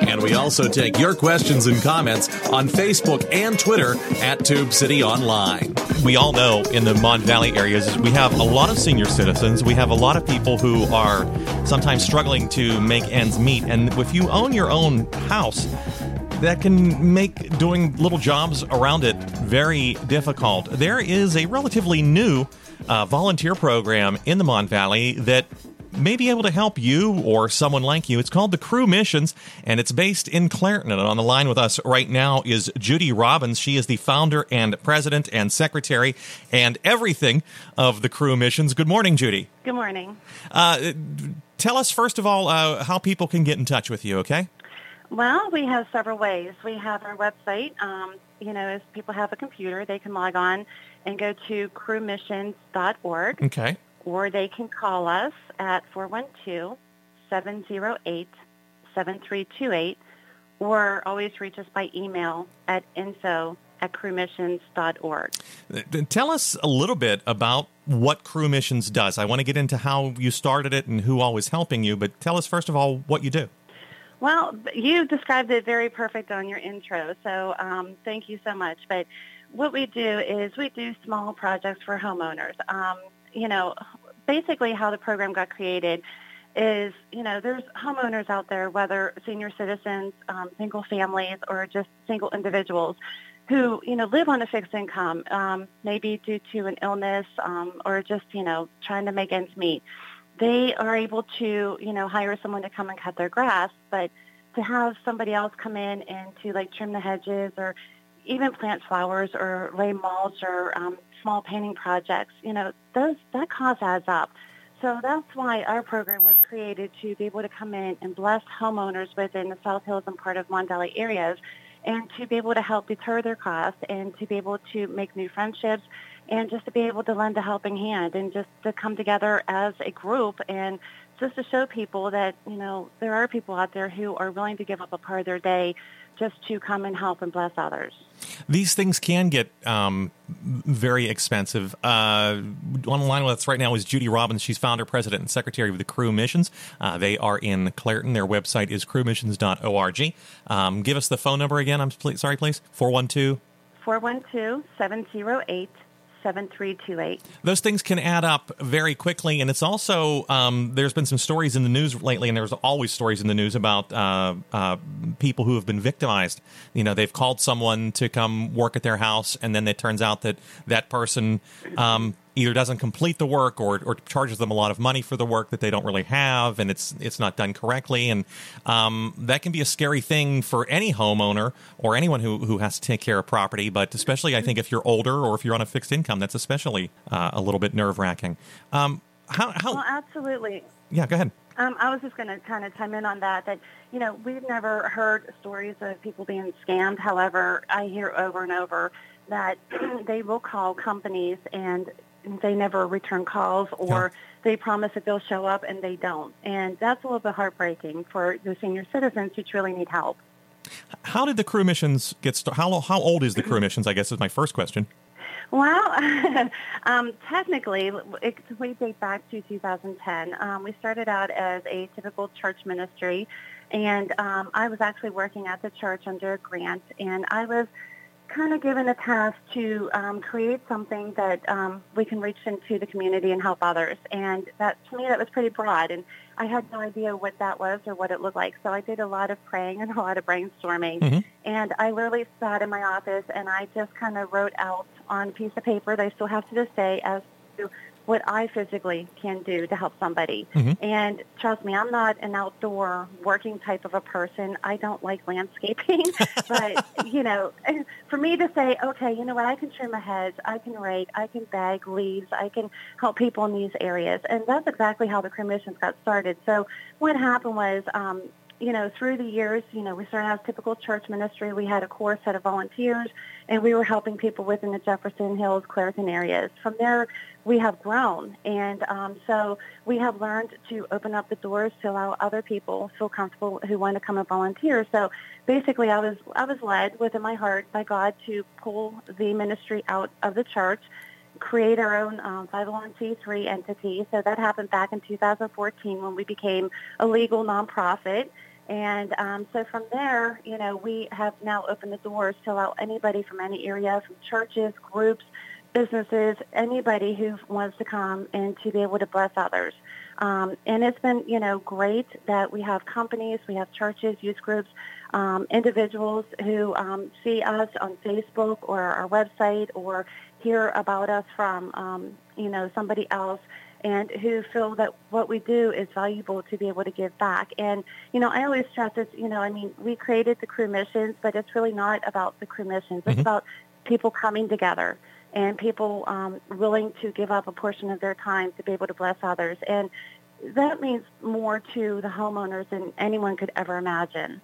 And we also take your questions and comments on Facebook and Twitter at Tube City Online. We all know in the Mon Valley areas, we have a lot of senior citizens. We have a lot of people who are sometimes struggling to make ends meet. And if you own your own house, that can make doing little jobs around it very difficult. There is a relatively new uh, volunteer program in the Mon Valley that may be able to help you or someone like you. It's called the Crew Missions, and it's based in Clairton. And on the line with us right now is Judy Robbins. She is the founder and president and secretary and everything of the Crew Missions. Good morning, Judy. Good morning. Uh, tell us, first of all, uh, how people can get in touch with you, okay? Well, we have several ways. We have our website. Um, you know, if people have a computer, they can log on and go to crumissions.org. Okay or they can call us at 412-708-7328 or always reach us by email at info at crumissions.org. Tell us a little bit about what Cru Missions does. I want to get into how you started it and who all was helping you, but tell us first of all what you do. Well, you described it very perfect on your intro, so um, thank you so much. But what we do is we do small projects for homeowners. Um, you know, basically how the program got created is, you know, there's homeowners out there, whether senior citizens, um, single families, or just single individuals who, you know, live on a fixed income, um, maybe due to an illness um, or just, you know, trying to make ends meet. They are able to, you know, hire someone to come and cut their grass, but to have somebody else come in and to like trim the hedges or even plant flowers or lay mulch or um, small painting projects, you know, those that cost adds up. So that's why our program was created to be able to come in and bless homeowners within the South Hills and part of Mon Valley areas and to be able to help deter their costs and to be able to make new friendships and just to be able to lend a helping hand and just to come together as a group and just to show people that, you know, there are people out there who are willing to give up a part of their day just to come and help and bless others. These things can get um, very expensive. Uh, on the line with us right now is Judy Robbins. She's founder, president, and secretary of the Crew Missions. Uh, they are in Clairton. Their website is crewmissions.org. Um, give us the phone number again. I'm sorry, please. 412 412 708 7328. Those things can add up very quickly. And it's also, um, there's been some stories in the news lately, and there's always stories in the news about uh, uh, people who have been victimized. You know, they've called someone to come work at their house, and then it turns out that that person um, either doesn't complete the work or, or charges them a lot of money for the work that they don't really have, and it's it's not done correctly, and um, that can be a scary thing for any homeowner or anyone who who has to take care of property. But especially, I think if you're older or if you're on a fixed income, that's especially uh, a little bit nerve wracking. Um, how, how? Well, absolutely. Yeah, go ahead. Um, I was just going to kind of chime in on that. That you know we've never heard stories of people being scammed. However, I hear over and over that they will call companies and they never return calls or yeah. they promise that they'll show up and they don't. And that's a little bit heartbreaking for the senior citizens who truly need help. How did the crew Missions get started? How, how old is the crew Missions, I guess, is my first question. Well, um, technically, it, we date back to 2010. Um, we started out as a typical church ministry, and um, I was actually working at the church under a grant, and I was kind of given a task to um, create something that um, we can reach into the community and help others. And that to me, that was pretty broad. And I had no idea what that was or what it looked like. So I did a lot of praying and a lot of brainstorming. Mm-hmm. And I literally sat in my office and I just kind of wrote out on a piece of paper that I still have to this day as to what I physically can do to help somebody. Mm-hmm. And trust me, I'm not an outdoor working type of a person. I don't like landscaping. but, you know, for me to say, okay, you know what, I can trim a hedge, I can rake, I can bag leaves, I can help people in these areas. And that's exactly how the Cru Missions got started. So what happened was um, you know, through the years, you know, we started out typical church ministry. We had a core set of volunteers, and we were helping people within the Jefferson Hills, Clairton areas. From there, we have grown, and um, so we have learned to open up the doors to allow other people feel comfortable who want to come and volunteer. So basically, I was I was led within my heart by God to pull the ministry out of the church create our own um, 501c3 entity. So that happened back in 2014 when we became a legal nonprofit. And um, so from there, you know, we have now opened the doors to allow anybody from any area, from churches, groups, businesses, anybody who wants to come and to be able to bless others. Um, and it's been, you know, great that we have companies, we have churches, youth groups, um, individuals who um, see us on Facebook or our website or hear about us from, um, you know, somebody else and who feel that what we do is valuable to be able to give back. And, you know, I always stress this, you know, I mean, we created the crew missions, but it's really not about the crew missions. It's mm-hmm. about people coming together and people um, willing to give up a portion of their time to be able to bless others. And that means more to the homeowners than anyone could ever imagine.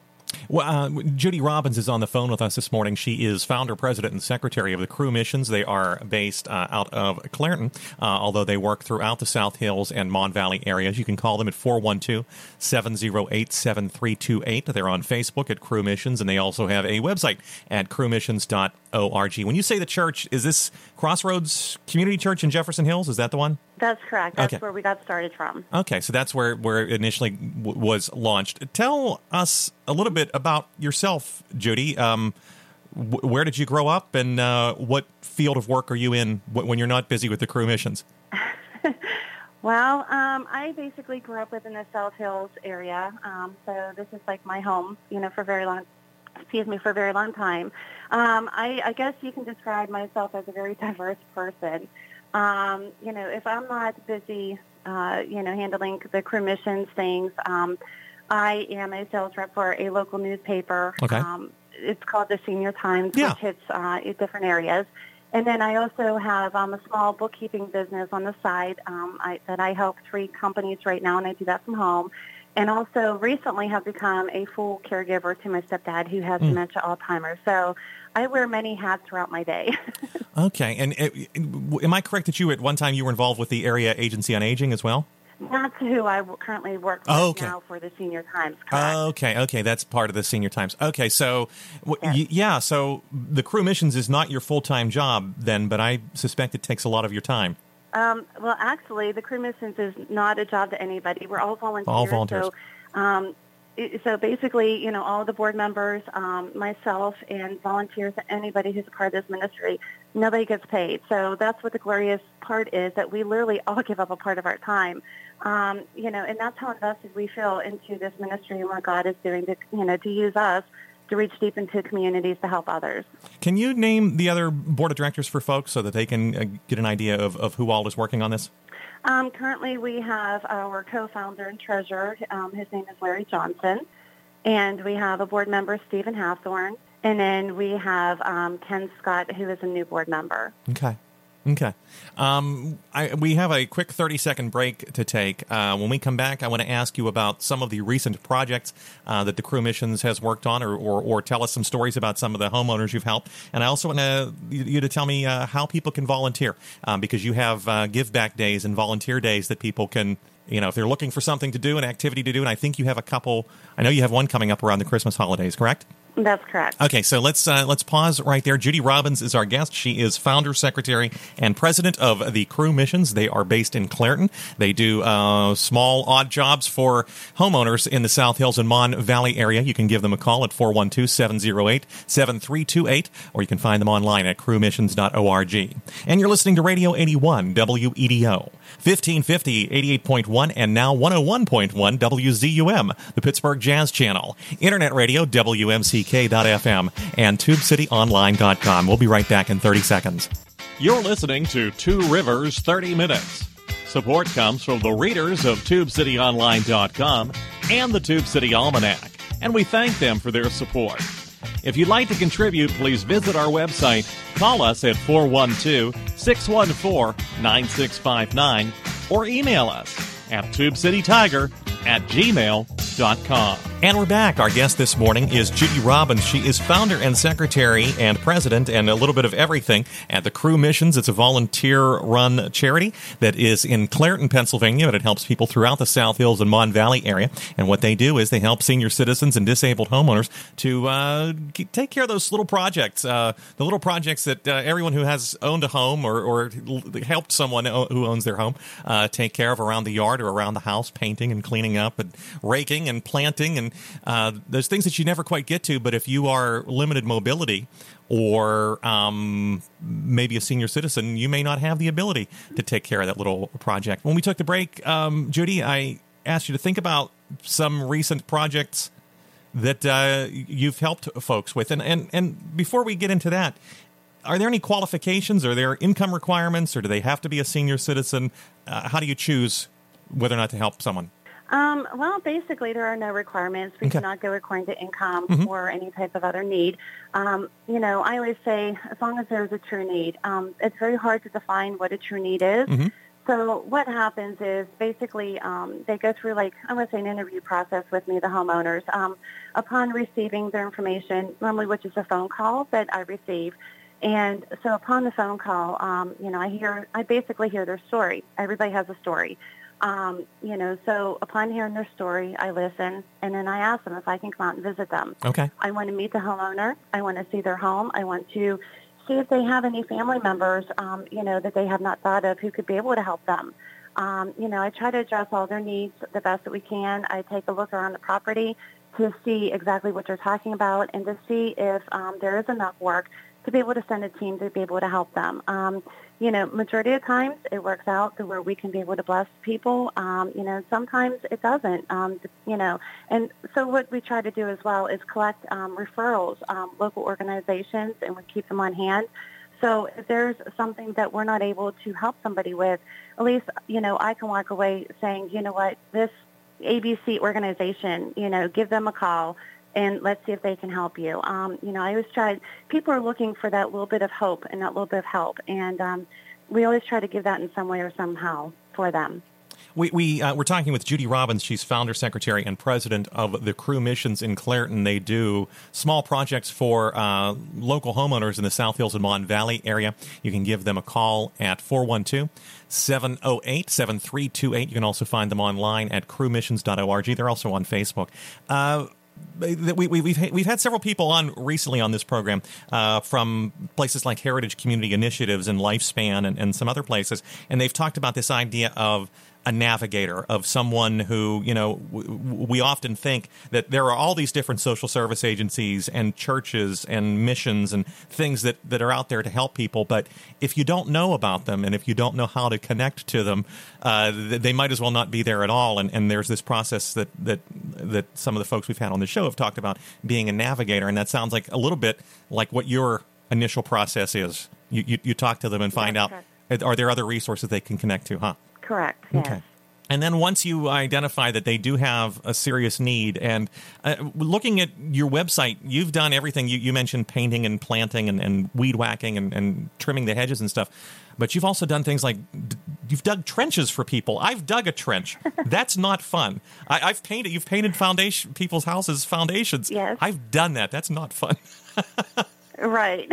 Well, uh, Judy Robbins is on the phone with us this morning. She is founder, president, and secretary of the Crew Missions. They are based uh, out of Clairton, uh, although they work throughout the South Hills and Mon Valley areas. You can call them at 412 708 7328. They're on Facebook at Crew Missions, and they also have a website at crumissions.org. When you say the church, is this Crossroads Community Church in Jefferson Hills? Is that the one? That's correct. That's okay. where we got started from. Okay, so that's where where it initially w- was launched. Tell us a little bit about yourself, Judy. Um, w- where did you grow up, and uh, what field of work are you in w- when you're not busy with the crew missions? well, um, I basically grew up within the South Hills area, um, so this is like my home, you know, for very long, excuse me, for a very long time. Um, I, I guess you can describe myself as a very diverse person. Um, you know, if I'm not busy, uh, you know, handling the Cru missions things, um, I am a sales rep for a local newspaper. Okay. Um, it's called the Senior Times, yeah. which hits uh, in different areas. And then I also have um, a small bookkeeping business on the side um, I, that I help three companies right now, and I do that from home. And also recently have become a full caregiver to my stepdad who has mm. dementia Alzheimer's. So I wear many hats throughout my day. okay, and uh, am I correct that you at one time you were involved with the area agency on aging as well? That's who I currently work with oh, okay. now for the Senior Times. Correct? Okay, okay, that's part of the Senior Times. Okay, so yes. y- yeah, so the crew missions is not your full time job then, but I suspect it takes a lot of your time. Um, well, actually, the Cru missions is not a job to anybody. We're all volunteers. All volunteers. So, um, so basically, you know, all the board members, um, myself, and volunteers, anybody who's a part of this ministry, nobody gets paid. So that's what the glorious part is, that we literally all give up a part of our time. Um, you know, and that's how invested we feel into this ministry and what God is doing to, you know, to use us to reach deep into communities to help others. Can you name the other board of directors for folks so that they can uh, get an idea of, of who all is working on this? Um, currently, we have our co-founder and treasurer. Um, his name is Larry Johnson. And we have a board member, Stephen Hathorn. And then we have um, Ken Scott, who is a new board member. Okay. Okay. Um, I, we have a quick 30 second break to take. Uh, when we come back, I want to ask you about some of the recent projects uh, that the Crew Missions has worked on, or, or, or, tell us some stories about some of the homeowners you've helped. And I also want you to tell me uh, how people can volunteer, um, because you have uh, give back days and volunteer days that people can you know, if they're looking for something to do, an activity to do, and I think you have a couple. I know you have one coming up around the Christmas holidays, correct? That's correct. Okay, so let's uh, let's pause right there. Judy Robbins is our guest. She is founder, secretary, and president of the Crew Missions. They are based in Clairton. They do uh, small odd jobs for homeowners in the South Hills and Mon Valley area. You can give them a call at 412-708-7328, or you can find them online at crumissions.org. And you're listening to Radio 81 WEDO. 1550, 88.1, and now 101.1 WZUM, the Pittsburgh Jazz Channel. Internet radio, WMCK.FM, and TubeCityOnline.com. We'll be right back in 30 seconds. You're listening to Two Rivers 30 Minutes. Support comes from the readers of TubeCityOnline.com and the Tube City Almanac, and we thank them for their support. If you'd like to contribute, please visit our website, call us at 412 614 9659, or email us at tubecitytiger at gmail.com. And we're back. Our guest this morning is Judy Robbins. She is founder and secretary and president and a little bit of everything at the Crew Missions. It's a volunteer run charity that is in Clairton, Pennsylvania, but it helps people throughout the South Hills and Mon Valley area. And what they do is they help senior citizens and disabled homeowners to uh, take care of those little projects, uh, the little projects that uh, everyone who has owned a home or, or helped someone who owns their home uh, take care of around the yard or around the house, painting and cleaning up and raking and planting and uh, there's things that you never quite get to. But if you are limited mobility or um, maybe a senior citizen, you may not have the ability to take care of that little project. When we took the break, um, Judy, I asked you to think about some recent projects that uh, you've helped folks with, and and and before we get into that. Are there any qualifications? Are there income requirements, or do they have to be a senior citizen? Uh, how do you choose whether or not to help someone? Um, well, basically, there are no requirements. We okay. cannot go according to income mm-hmm. or any type of other need. Um, you know, I always say, as long as there's a true need, um, it's very hard to define what a true need is. Mm-hmm. So what happens is basically um, they go through like I would say an interview process with me, the homeowners. Um, upon receiving their information, normally which is a phone call that I receive, and so upon the phone call, um, you know, I hear I basically hear their story. Everybody has a story. Um, you know, so upon hearing their story, I listen, and then I ask them if I can come out and visit them. Okay. I want to meet the homeowner. I want to see their home. I want to see if they have any family members, um, you know, that they have not thought of who could be able to help them. Um, you know, I try to address all their needs the best that we can. I take a look around the property to see exactly what they're talking about and to see if um, there is enough work to be able to send a team to be able to help them. Um, you know, majority of times it works out to where we can be able to bless people. Um, you know, sometimes it doesn't. Um, you know, and so what we try to do as well is collect um, referrals, um, local organizations, and we keep them on hand. So if there's something that we're not able to help somebody with, at least you know I can walk away saying, you know what, this ABC organization, you know, give them a call and let's see if they can help you. Um, you know, I always try. People are looking for that little bit of hope and that little bit of help, and um, we always try to give that in some way or somehow for them. We, we, uh, we're talking with Judy Robbins. She's founder, secretary, and president of the Crew Missions in Clairton. They do small projects for uh, local homeowners in the South Hills and Mon Valley area. You can give them a call at 412 708 7328. You can also find them online at crumissions.org. They're also on Facebook. Uh, we, we, we've we've had several people on recently on this program uh, from places like Heritage Community Initiatives and Lifespan and, and some other places, and they've talked about this idea of a navigator of someone who you know we often think that there are all these different social service agencies and churches and missions and things that that are out there to help people. But if you don't know about them and if you don't know how to connect to them uh, they might as well not be there at all. And, and there's this process that that that some of the folks we've had on the show have talked about being a navigator. And that sounds like a little bit like what your initial process is. You you, you talk to them and find out are there other resources they can connect to huh Correct. Yes. Okay. And then once you identify that they do have a serious need, and uh, looking at your website, you've done everything. You, you mentioned painting and planting and, and weed whacking and, and, trimming the hedges and stuff. But you've also done things like you've dug trenches for people. I've dug a trench. That's not fun. I, have painted. You've painted foundation people's houses foundations. Yes. I've done that. That's not fun. right.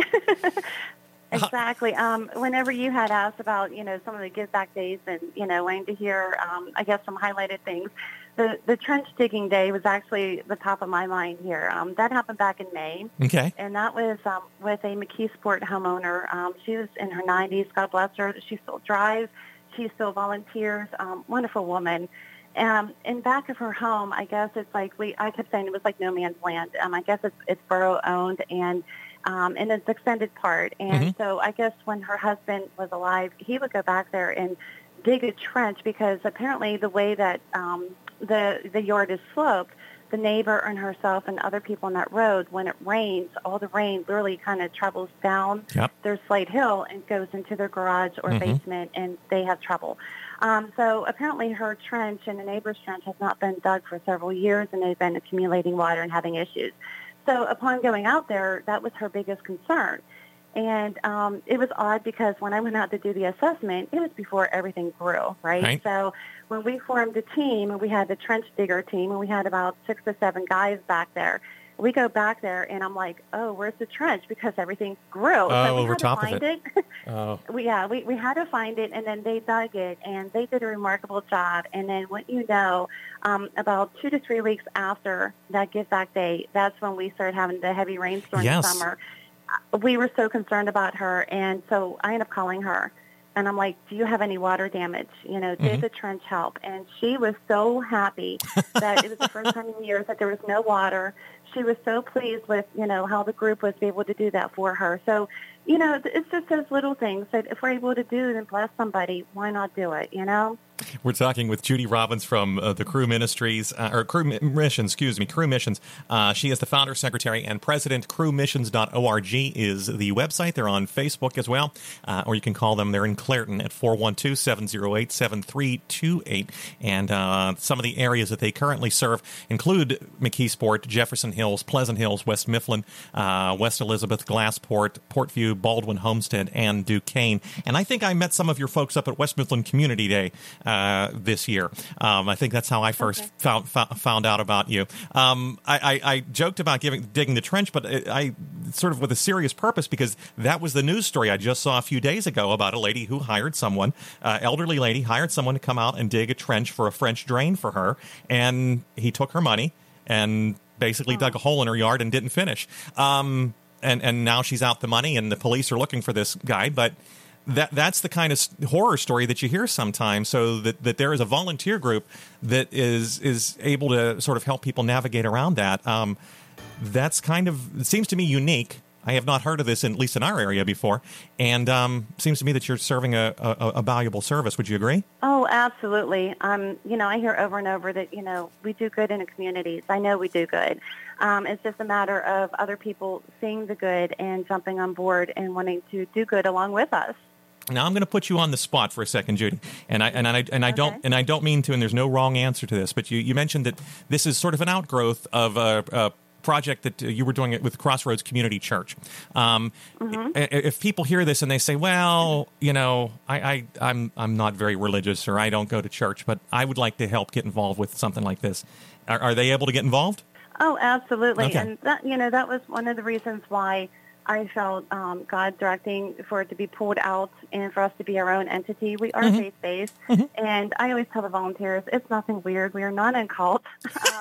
Exactly. Um, whenever you had asked about, you know, some of the give back days and, you know, wanting to hear, um, I guess, some highlighted things, the, the trench digging day was actually the top of my mind here. Um, that happened back in May. Okay. And that was um, with a McKeesport homeowner. Um, she was in her 90s. God bless her. She still drives. She still volunteers. Um, wonderful woman. Um, in back of her home, I guess it's like we. I kept saying it was like no man's land. Um, I guess it's it's borough owned, and um, and it's extended part. And mm-hmm. so I guess when her husband was alive, he would go back there and dig a trench because apparently the way that um, the the yard is sloped, the neighbor and herself and other people on that road, when it rains, all the rain literally kind of travels down yep. their slate hill and goes into their garage or mm-hmm. basement, and they have trouble. Um, so apparently her trench and the neighbor's trench has not been dug for several years, and they've been accumulating water and having issues. So upon going out there, that was her biggest concern. And um, it was odd because when I went out to do the assessment, it was before everything grew, right? Right. So when we formed the team, we had the trench digger team, and we had about six or seven guys back there. We go back there, and I'm like, "Oh, where's the trench?" Because everything grew. Oh, so we over had top to of find it. it. Oh. we, yeah, we, we had to find it, and then they dug it, and they did a remarkable job. And then, what you know, um, about two to three weeks after that give back day, that's when we started having the heavy rainstorm Yes. summer. We were so concerned about her, and so I ended up calling her. And I'm like, do you have any water damage? You know, did Mhm. the trench help? And she was so happy that it was the first time in years that there was no water. She was so pleased with, you know, how the group was able to do that for her. So, you know, it's just those little things that if we're able to do and bless somebody, why not do it, you know? We're talking with Judy Robbins from uh, the Crew Ministries, uh, or Crew Mi- Missions, excuse me, Crew Missions. Uh, she is the founder, secretary, and president. CrewMissions.org is the website. They're on Facebook as well, uh, or you can call them. They're in Clairton at 412 708 7328. And uh, some of the areas that they currently serve include McKeesport, Jefferson Hills, Pleasant Hills, West Mifflin, uh, West Elizabeth, Glassport, Portview, Baldwin, Homestead, and Duquesne. And I think I met some of your folks up at West Mifflin Community Day uh, this year. Um, I think that's how I first Okay. found, found found out about you. Um, I, I, I joked about giving digging the trench, but I, I sort of with a serious purpose because that was the news story I just saw a few days ago about a lady who hired someone, uh, elderly lady, hired someone to come out and dig a trench for a French drain for her, and he took her money and basically dug a hole in her yard and didn't finish. Um, and and now she's out the money, and the police are looking for this guy, but that that's the kind of horror story that you hear sometimes. So that, that there is a volunteer group that is is able to sort of help people navigate around that. Um, that's kind of it seems to me unique. I have not heard of this, in, at least in our area before, and um, seems to me that you're serving a, a, a valuable service. Would you agree? Oh, absolutely. Um, you know, I hear over and over that, you know, we do good in the communities. I know we do good. Um, it's just a matter of other people seeing the good and jumping on board and wanting to do good along with us. Now I'm going to put you on the spot for a second, Judy, and I and I and I don't Okay. and I don't mean to, and there's no wrong answer to this, but you, you mentioned that this is sort of an outgrowth of a, a project that uh, you were doing it with Crossroads Community Church. Um, Mm-hmm. If people hear this and they say, "Well, you know, I, I I'm I'm not very religious or I don't go to church, but I would like to help get involved with something like this," are, are they able to get involved? Oh, absolutely. Okay. And that, you know, that was one of the reasons why I felt um, God directing for it to be pulled out and for us to be our own entity. We are Mm-hmm. faith-based. And I always tell the volunteers, it's nothing weird. We are not in cult. um,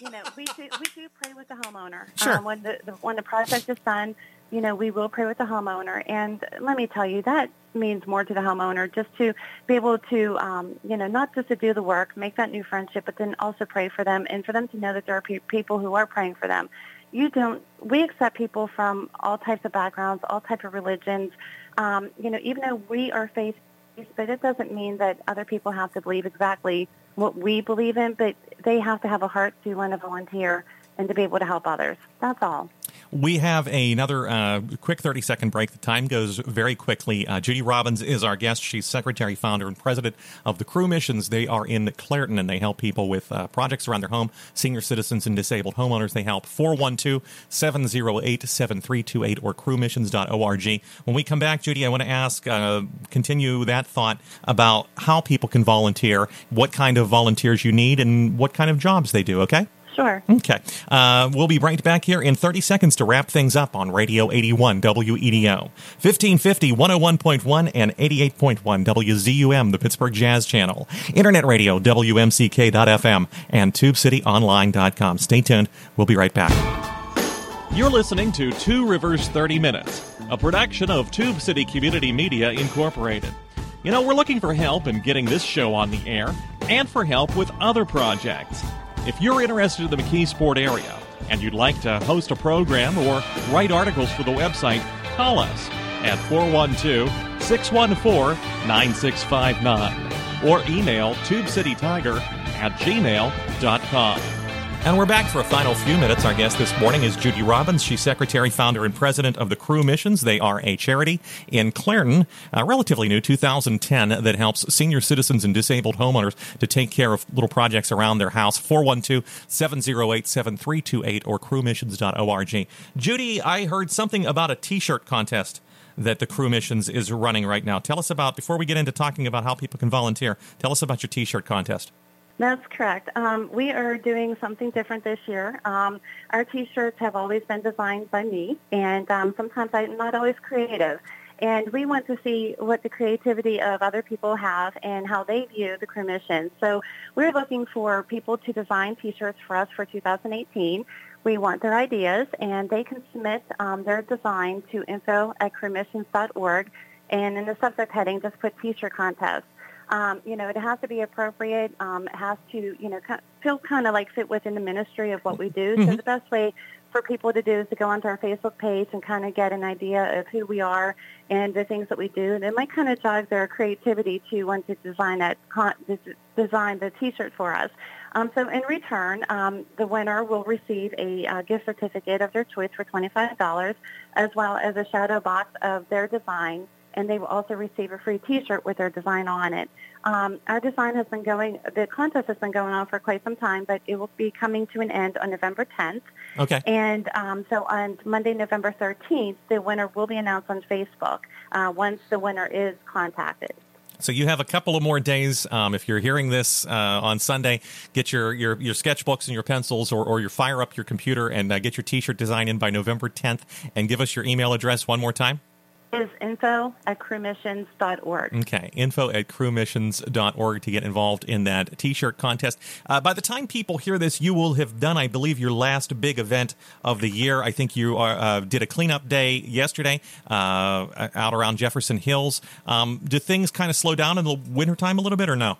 you know, we do, we do pray with the homeowner. Sure. Um, when, the, the, when the project is done, you know, we will pray with the homeowner. And let me tell you, that means more to the homeowner just to be able to, um, you know, not just to do the work, make that new friendship, but then also pray for them and for them to know that there are pe- people who are praying for them. You don't, we accept people from all types of backgrounds, all types of religions. Um, you know, even though we are faith-based, but it doesn't mean that other people have to believe exactly what we believe in, but they have to have a heart to want to volunteer and to be able to help others. That's all. We have another uh, quick 30 second break. The time goes very quickly. Uh, Judy Robbins is our guest. She's secretary, founder, and president of the Crew Missions. They are in Clairton and they help people with uh, projects around their home, senior citizens and disabled homeowners. They help 412 708 7328 or crewmissions.org. When we come back, Judy, I want to ask, uh, continue that thought about how people can volunteer, what kind of volunteers you need, and what kind of jobs they do, okay? Sure. Okay. Uh, we'll be right back here in 30 seconds to wrap things up on Radio 81 WEDO. 1550, 101.1, and 88.1 WZUM, the Pittsburgh Jazz Channel. Internet radio, WMCK.FM, and TubeCityOnline.com. Stay tuned. We'll be right back. You're listening to Two Rivers 30 Minutes, a production of Tube City Community Media Incorporated. You know, we're looking for help in getting this show on the air and for help with other projects. If you're interested in the McKeesport area and you'd like to host a program or write articles for the website, call us at 412 614 9659 or email tubecitytiger at gmail.com. And we're back for a final few minutes. Our guest this morning is Judy Robbins. She's secretary, founder, and president of the Crew Missions. They are a charity in Clairton, uh, relatively new, 2010, that helps senior citizens and disabled homeowners to take care of little projects around their house. 412-708-7328 or crewmissions.org. Judy, I heard something about a T-shirt contest that the Crew Missions is running right now. Tell us about, before we get into talking about how people can volunteer, tell us about your T-shirt contest. That's correct. Um, we are doing something different this year. Um, our T-shirts have always been designed by me, and um, sometimes I'm not always creative. And we want to see what the creativity of other people have and how they view the crew mission. So we're looking for people to design T-shirts for us for 2018. We want their ideas, and they can submit um, their design to info at crewmissions.org. And in the subject heading, just put T-shirt contest. Um, you know, it has to be appropriate. Um, it has to, you know, feel kind of like fit within the ministry of what we do. Mm-hmm. So the best way for people to do is to go onto our Facebook page and kind of get an idea of who we are and the things that we do. And it might kind of jog their creativity to want to design that design the T-shirt for us. Um, so in return, um, the winner will receive a uh, gift certificate of their choice for $25, as well as a shadow box of their design and they will also receive a free T-shirt with their design on it. Um, our design has been going, the contest has been going on for quite some time, but it will be coming to an end on November 10th. Okay. And um, so on Monday, November 13th, the winner will be announced on Facebook uh, once the winner is contacted. So you have a couple of more days. Um, if you're hearing this uh, on Sunday, get your, your, your sketchbooks and your pencils, or, or you fire up your computer and uh, get your T-shirt design in by November 10th, and give us your email address one more time is info at crewmissions.org. Okay, info at crewmissions.org to get involved in that T-shirt contest. Uh, by the time people hear this, you will have done, I believe, your last big event of the year. I think you are, uh, did a cleanup day yesterday uh, out around Jefferson Hills. Um, do things kind of slow down in the wintertime a little bit or no?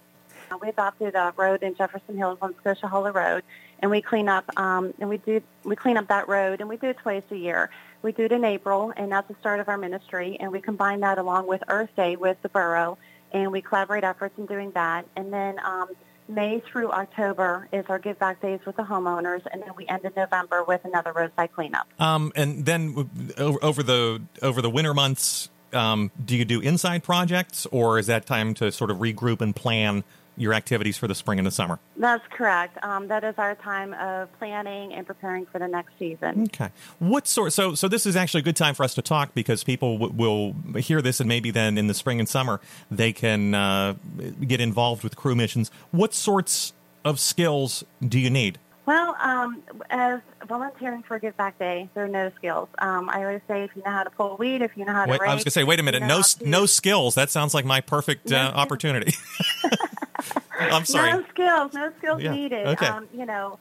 We adopted a road in Jefferson Hills on Scotia Hollow Road, and we clean up um, and we do we clean up that road, and we do it twice a year. We do it in April, and that's the start of our ministry, and we combine that along with Earth Day with the borough, and we collaborate efforts in doing that. And then um, May through October is our give back days with the homeowners, and then we end in November with another roadside cleanup. Um, and then over the over the winter months, um, do you do inside projects, or is that time to sort of regroup and plan your activities for the spring and the summer. That's correct. Um, that is our time of planning and preparing for the next season. Okay. What sort? So, so this is actually a good time for us to talk because people w- will hear this, and maybe then in the spring and summer they can uh, get involved with crew missions. What sorts of skills do you need? Well, um, as volunteering for Give Back Day, there are no skills. Um, I always say if you know how to pull weed, if you know how to wait, rake, I was going to say, wait a minute, no, to... no skills. That sounds like my perfect uh, opportunity. I'm sorry. No skills, no skills yeah. needed. Okay. Um, you know,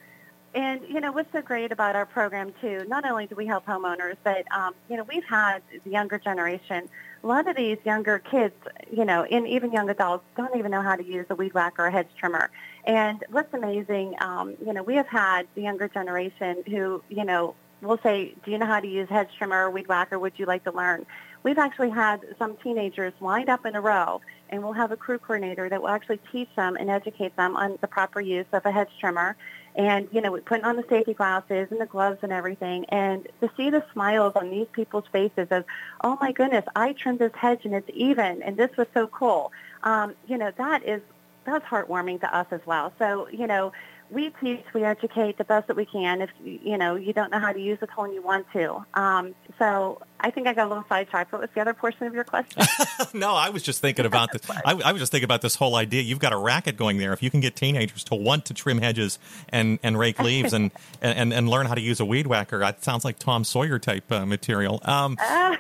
and you know what's so great about our program too? Not only do we help homeowners, but um, you know we've had the younger generation. A lot of these younger kids, you know, and even young adults, don't even know how to use a weed whacker or a hedge trimmer. And what's amazing, um, you know, we have had the younger generation who, you know, will say, "Do you know how to use hedge trimmer or weed whacker? Would you like to learn?" We've actually had some teenagers lined up in a row, and we'll have a crew coordinator that will actually teach them and educate them on the proper use of a hedge trimmer. And, you know, we put on the safety glasses and the gloves and everything. And to see the smiles on these people's faces of, oh, my goodness, I trimmed this hedge and it's even, and this was so cool. Um, you know, that is, that's heartwarming to us as well. So, you know, we teach, we educate the best that we can. If you know you don't know how to use the tool and you want to, um, so I think I got a little sidetracked. What was the other portion of your question? no, I was just thinking about this. I, I, was just thinking about this whole idea. You've got a racket going there. If you can get teenagers to want to trim hedges and, and rake leaves and, and, and learn how to use a weed whacker, that sounds like Tom Sawyer type uh, material. Um, uh.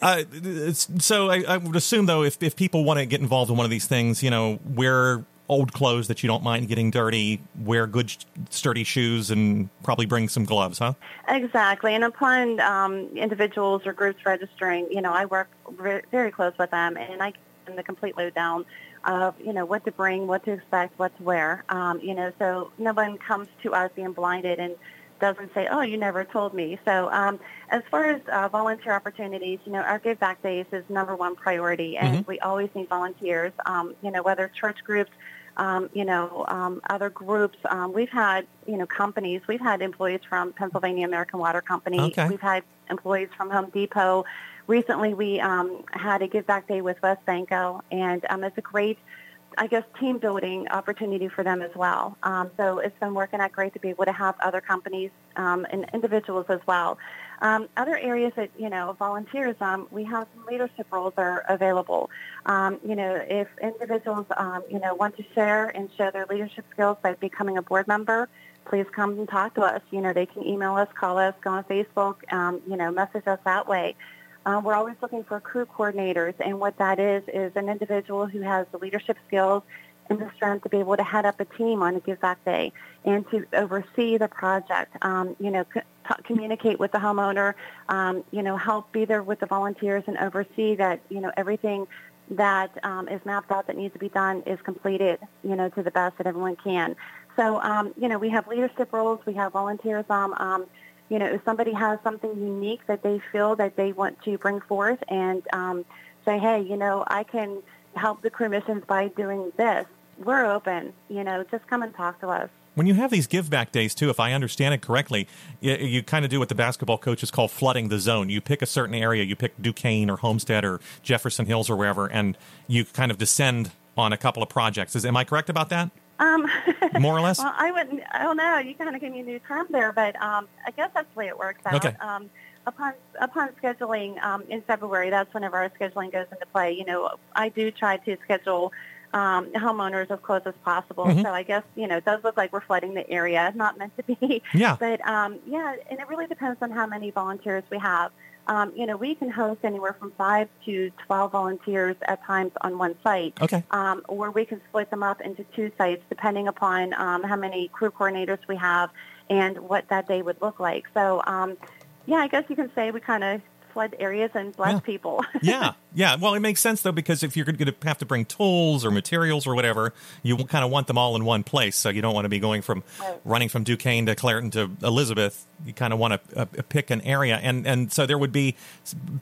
uh, so I, I, would assume though, if if people want to get involved in one of these things, you know, where old clothes that you don't mind getting dirty, wear good sturdy shoes, and probably bring some gloves, huh? Exactly. And upon um, individuals or groups registering, you know, I work re- very close with them, and I give them the complete lowdown of, you know, what to bring, what to expect, what to wear. Um, you know, so no one comes to us being blinded and doesn't say, oh, you never told me. So um, as far as uh, volunteer opportunities, you know, our Give Back Days is number one priority, and mm-hmm. we always need volunteers, um, you know, whether church groups, um, you know, um, other groups. Um, we've had, you know, companies. We've had employees from Pennsylvania American Water Company. Okay. We've had employees from Home Depot. Recently, we um, had a Give Back Day with WesBanco, and um, it's a great, I guess, team building opportunity for them as well. Um, so it's been working out great to be able to have other companies um, and individuals as well. Um, other areas that, you know, volunteers, um, we have some leadership roles are available. Um, you know, if individuals, um, you know, want to share and show their leadership skills by becoming a board member, please come and talk to us. You know, they can email us, call us, go on Facebook, um, you know, message us that way. Uh, we're always looking for crew coordinators, and what that is is an individual who has the leadership skills and the strength to be able to head up a team on a Give Back Day and to oversee the project. Um, you know, communicate with the homeowner. Um, you know, help be there with the volunteers and oversee that. You know, everything that um, is mapped out that needs to be done is completed. You know, to the best that everyone can. So, um, you know, we have leadership roles. We have volunteers. Um, um, you know, if somebody has something unique that they feel that they want to bring forth and um, say, hey, you know, I can help the crew missions by doing this, we're open. You know, just come and talk to us. When you have these give back days too, if I understand it correctly, you, you, kind of do what the basketball coaches call flooding the zone. You pick a certain area, you pick Duquesne or Homestead or Jefferson Hills or wherever, and you kind of descend on a couple of projects. Is am I correct about that? Um, More or less. well, I wouldn't. I don't know. You kind of gave me a new term there, but um, I guess that's the way it works out. Okay. Um, upon upon scheduling um, in February, that's whenever our scheduling goes into play. You know, I do try to schedule um, homeowners as close as possible. Mhm. So I guess you know it does look like we're flooding the area. Not meant to be. Yeah. But um, yeah, and it really depends on how many volunteers we have. Um, you know, we can host anywhere from five to twelve volunteers at times on one site Okay. um, or we can split them up into two sites depending upon um, how many crew coordinators we have and what that day would look like. So, um, yeah, I guess you can say we kind of flood areas and bless Yeah. people. yeah, yeah. Well, it makes sense though because if you're going to have to bring tools or materials or whatever, you kind of want them all in one place. So you don't want to be going from Right. running from Duquesne to Clairton to Elizabeth. You kind of want to uh, pick an area, and and so there would be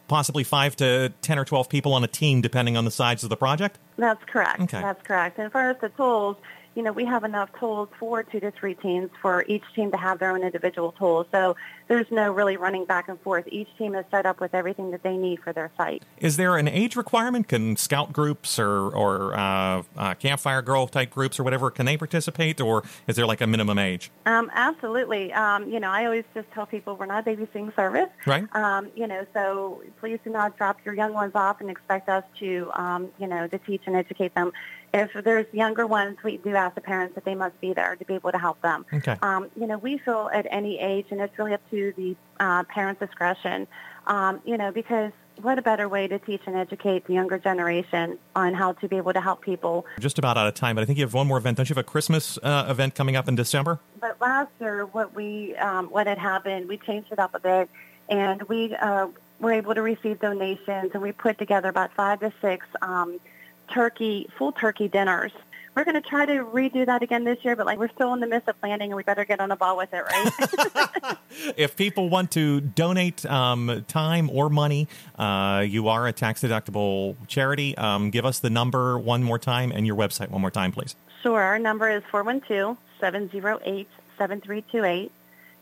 possibly five to ten or twelve people on a team, depending on the size of the project. That's correct. Okay. That's correct. And as far as the tools, you know, we have enough tools for two to three teams for each team to have their own individual tools. So there's no really running back and forth. Each team is set up with everything that they need for their site. Is there an age requirement? Can scout groups or or uh, uh, campfire girl type groups or whatever can they participate, or is there like a minimum age? Um, absolutely. Um, you know, I always just tell people we're not a babysitting service. Right. Um, you know, so please do not drop your young ones off and expect us to, um, you know, to teach and educate them. If there's younger ones, we do ask the parents that they must be there to be able to help them. Okay. Um, you know, we feel at any age, and it's really up to the uh, parents' discretion, um, you know, because what a better way to teach and educate the younger generation on how to be able to help people Just about out of time, but I think you have one more event. Don't you have a Christmas uh, event coming up in December? But last year, what we um, what had happened, we changed it up a bit, and we uh, were able to receive donations, and we put together about five to six um, turkey full turkey dinners. We're going to try to redo that again this year, but like we're still in the midst of planning, and we better get on the ball with it, right? If people want to donate um, time or money, uh, you are a tax deductible charity. Um, give us the number one more time and your website one more time, please. sure. Our number is 412-708-7328,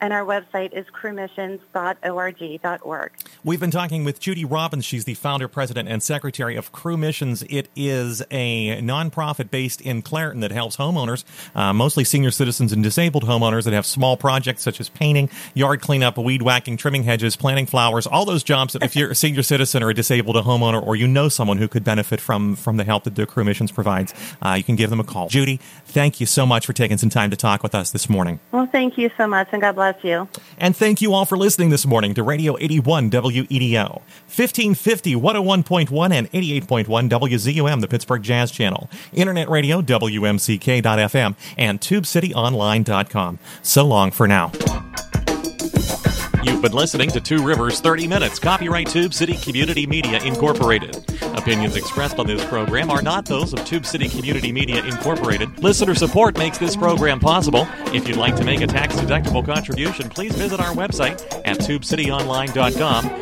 and our website is crewmissions.org.org. We've been talking with Judy Robbins. She's the founder, president, and secretary of Crew Missions. It is a nonprofit based in Clairton that helps homeowners, uh, mostly senior citizens and disabled homeowners that have small projects such as painting, yard cleanup, weed whacking, trimming hedges, planting flowers, all those jobs that if you're a senior citizen or a disabled homeowner or you know someone who could benefit from, from the help that the Crew Missions provides, uh, you can give them a call. Judy, thank you so much for taking some time to talk with us this morning. Well, thank you so much, and God bless you. And thank you all for listening this morning to Radio 81 WEDO, 1550, 101.1, and 88.1 WZUM, the Pittsburgh Jazz Channel, Internet Radio, WMCK.FM, and TubeCityOnline.com. So long for now. You've been listening to Two Rivers 30 Minutes, copyright Tube City Community Media Incorporated. Opinions expressed on this program are not those of Tube City Community Media Incorporated. Listener support makes this program possible. If you'd like to make a tax deductible contribution, please visit our website at tubecityonline.com